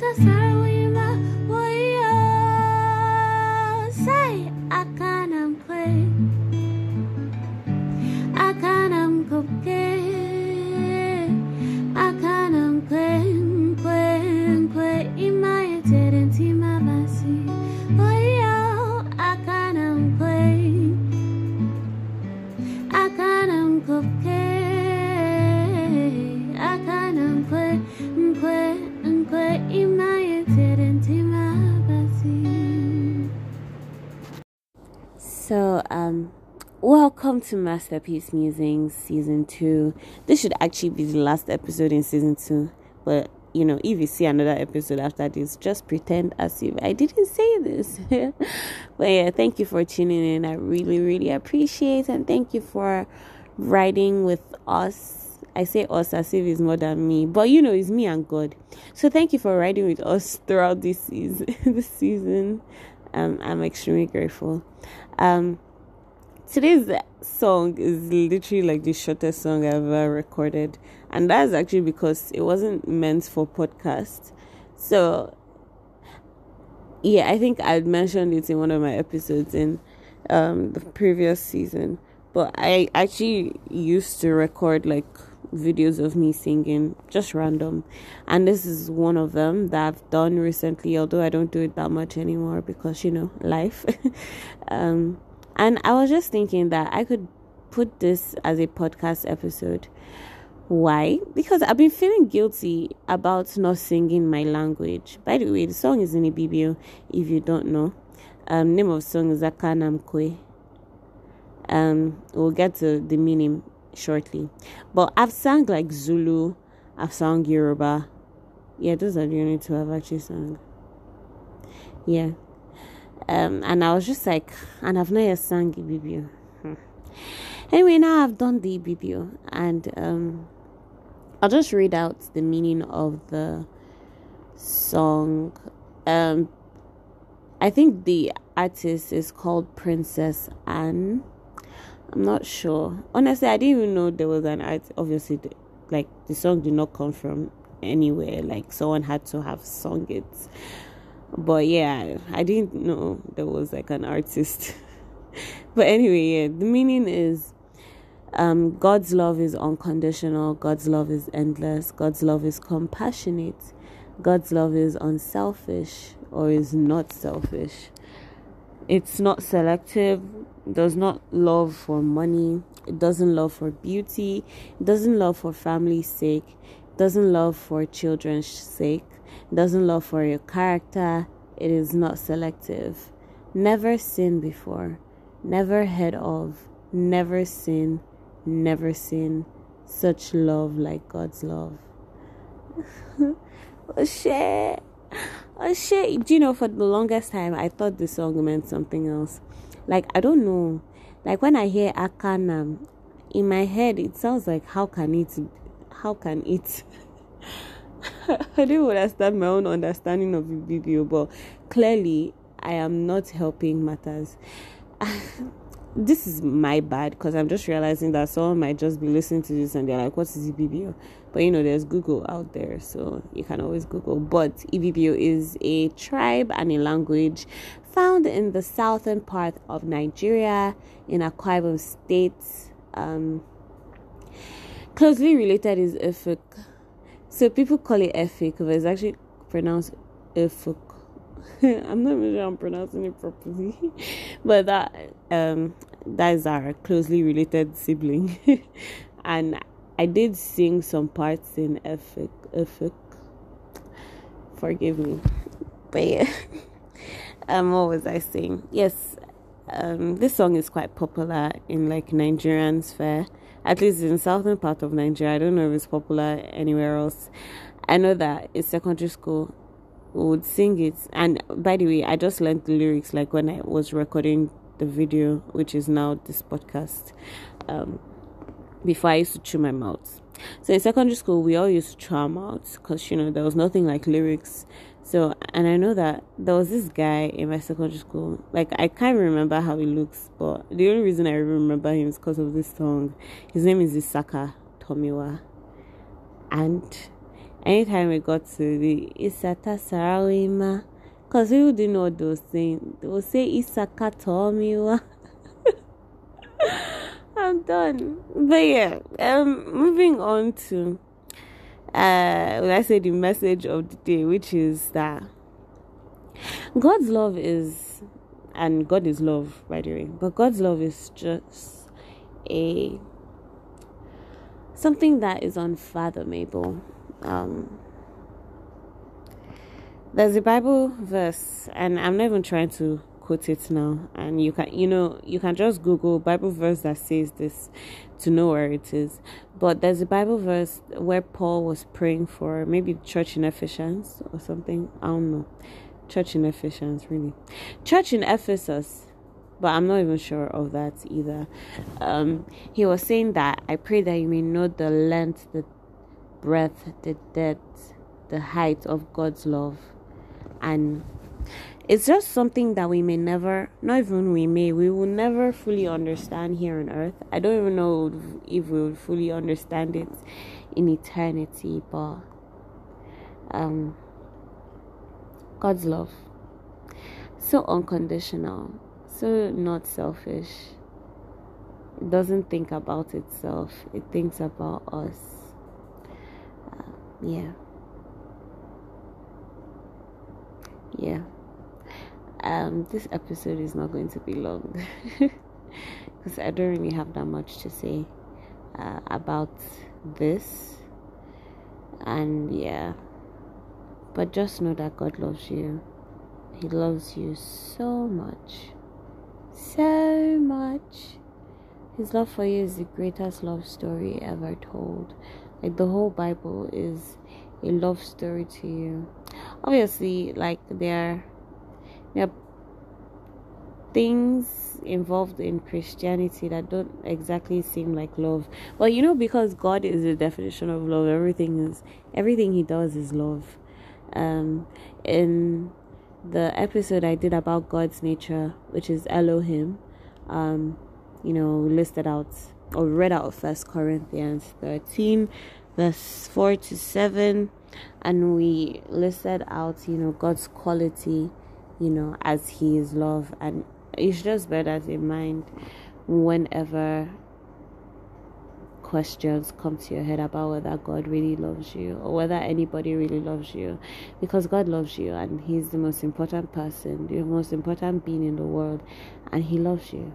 isa ta sao ima um, welcome to Masterpiece Musings Season 2. This should actually be the last episode in Season 2, but you know, if you see another episode after this, just pretend as if I didn't say this. but yeah, thank you for tuning in. I really, really appreciate and thank you for riding with us. I say us as if it's more than me, but you know, it's me and God. So thank you for riding with us throughout this season. this season, um, I'm extremely grateful. Um, today's song is literally like the shortest song I've ever recorded, and that's actually because it wasn't meant for podcast. So, yeah, I think I'd mentioned it in one of my episodes in um, the previous season, but I actually used to record like videos of me singing just random. And this is one of them that I've done recently although I don't do it that much anymore because you know life. Um and I was just thinking that I could put this as a podcast episode why because I've been feeling guilty about not singing my language by the way the song is in Ibibio if you don't know um name of song is Akanam Kwe um we'll get to the meaning shortly. But I've sung like Zulu, I've sung Yoruba. Yeah, those are the only two I've actually sung. Yeah. Um, and I was just like, and I've not yet sung Ibibio. Hmm. Anyway, now I've done the Ibibio, and um, I'll just read out the meaning of the song. Um, I think the artist is called Princess Anne. I'm not sure. Honestly, I didn't even know there was an art. Obviously, the, like the song did not come from anywhere. Like someone had to have sung it. But yeah, I didn't know there was like an artist. but anyway, yeah, the meaning is um, God's love is unconditional. God's love is endless. God's love is compassionate. God's love is unselfish or is not selfish. It's not selective does not love for money it doesn't love for beauty it doesn't love for family's sake doesn't love for children's sake doesn't love for your character it is not selective. Never sin before. Never heard of. Never sin. Never sin. Such love like god's love. Oh shit oh shit do you know for the longest time i thought the song meant something else. Like I don't know. Like when I hear Akana, in my head it sounds like how can it how can it I don't understand my own understanding of the but clearly I am not helping matters. this is my bad because I'm just realizing that someone might just be listening to this and they're like, "What is Ibibio?" But you know, there's Google out there, so you can always Google. But Ibibio is a tribe and a language found in the southern part of Nigeria in Akwa Ibom State. Um, closely related is Efik. So people call it Efik, but it's actually pronounced Efik. I'm not sure I'm pronouncing it properly, but that um that is our closely related sibling, and I did sing some parts in Efik. Efik. Forgive me, but yeah. um, what was I saying? Yes, um, this song is quite popular in like Nigerian sphere, at least in southern part of Nigeria. I don't know if it's popular anywhere else. I know that in secondary school we would sing it, and by the way, I just learned the lyrics like when I was recording the video, which is now this podcast. Um, before I used to chew my mouth. so in secondary school we all used to tram mouths because you know there was nothing like lyrics so and i know that there was this guy in my secondary school. Like i can't remember how he looks but the only reason i remember him is because of this song. His name is isaka tomiwa. And anytime we got to the isata sarawima because people didn't know were saying? They would say isaka tomiwa. I'm done. But yeah, um, moving on to uh, when I say the message of the day, which is that God's love is, and God is love, by the way, but God's love is just a something that is unfathomable. Um, there's a Bible verse, and I'm not even trying to quote it now. And you can you know you can just google bible verse that says this to know where it is. But there's a bible verse where paul was praying for maybe church in ephesians or something. I don't know. Church in ephesians really. Church in ephesus but i'm not even sure of that either. Um he was saying that i pray that you may know the length the breadth the depth the height of god's love. And it's just something that we may never, not even we may, we will never fully understand here on earth. I don't even know if we will fully understand it in eternity, but um, God's love, so unconditional, so not selfish. It doesn't think about itself, it thinks about us. Uh, yeah. Yeah um, this episode is not going to be long because I don't really have that much to say uh, about this. And yeah, but just know that God loves you. He loves you so much. So much. His love for you is the greatest love story ever told. Like the whole Bible is a love story to you. Obviously, like there there are things involved in Christianity that don't exactly seem like love. But you know, because God is the definition of love, everything is everything He does is love. Um, in the episode I did about God's nature, which is Elohim, um, you know, listed out or read out First Corinthians thirteen, verse four to seven, and we listed out, you know, God's quality you know, as He is love. And it's just that in mind whenever questions come to your head about whether God really loves you or whether anybody really loves you because God loves you and He's the most important person, the most important being in the world, and He loves you.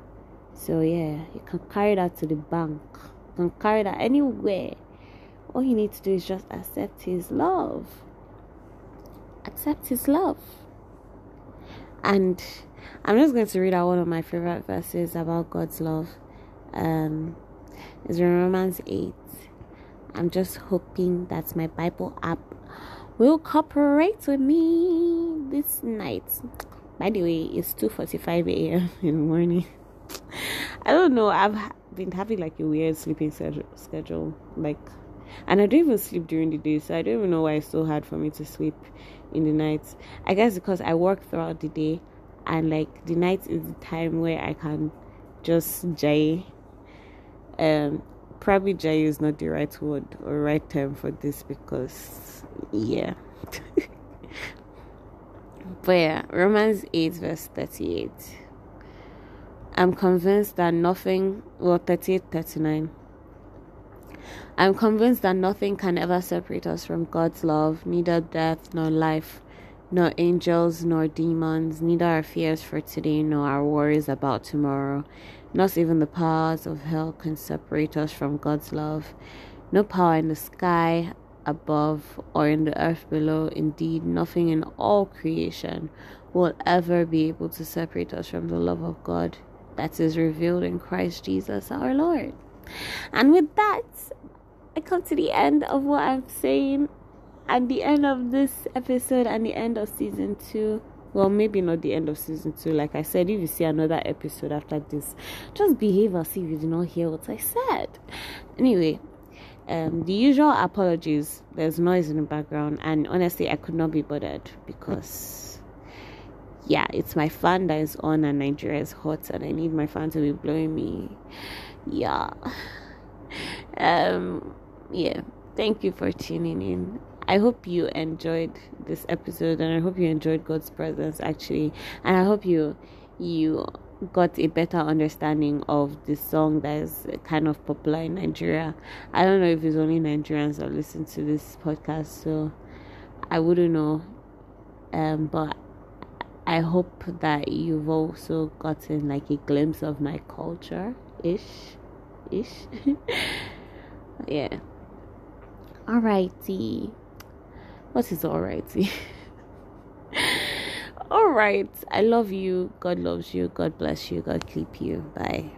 So, yeah, you can carry that to the bank, you can carry that anywhere. All you need to do is just accept His love. Accept His love. And I'm just going to read out one of my favorite verses about God's love. Um, it's in Romans 8. I'm just hoping that my Bible app will cooperate with me this night. By the way, it's 2:45 a.m. in the morning. I don't know. I've been having like a weird sleeping schedule, like, and I don't even sleep during the day, so I don't even know why it's so hard for me to sleep in the night. I guess because I work throughout the day and like the night is the time where I can just jay. Um, probably jay is not the right word or right term for this because yeah. but yeah, Romans 8 verse 38. I'm convinced that nothing, well, 38, 39. I'm convinced that nothing can ever separate us from God's love, neither death nor life, nor angels nor demons, neither our fears for today nor our worries about tomorrow. Not even the powers of hell can separate us from God's love. No power in the sky above or in the earth below, indeed, nothing in all creation will ever be able to separate us from the love of God that is revealed in Christ Jesus our Lord. And with that, I come to the end of what I'm saying at the end of this episode and the end of season two. Well, maybe not the end of season two. Like I said, if you see another episode after this, just behave as if you did not hear what I said. Anyway, Um, the usual apologies. There's noise in the background, and honestly, I could not be bothered because, yeah, it's my fan that is on, and Nigeria is hot, and I need my fan to be blowing me. Yeah. Um. Yeah. Thank you for tuning in. I hope you enjoyed this episode, and I hope you enjoyed God's presence actually, and I hope you you got a better understanding of the song that is kind of popular in Nigeria. I don't know if it's only Nigerians that listen to this podcast, so I wouldn't know. Um, but I hope that you've also gotten like a glimpse of my culture ish, ish. yeah. Alrighty. What is alrighty? All right. I love you. God loves you. God bless you. God keep you. Bye.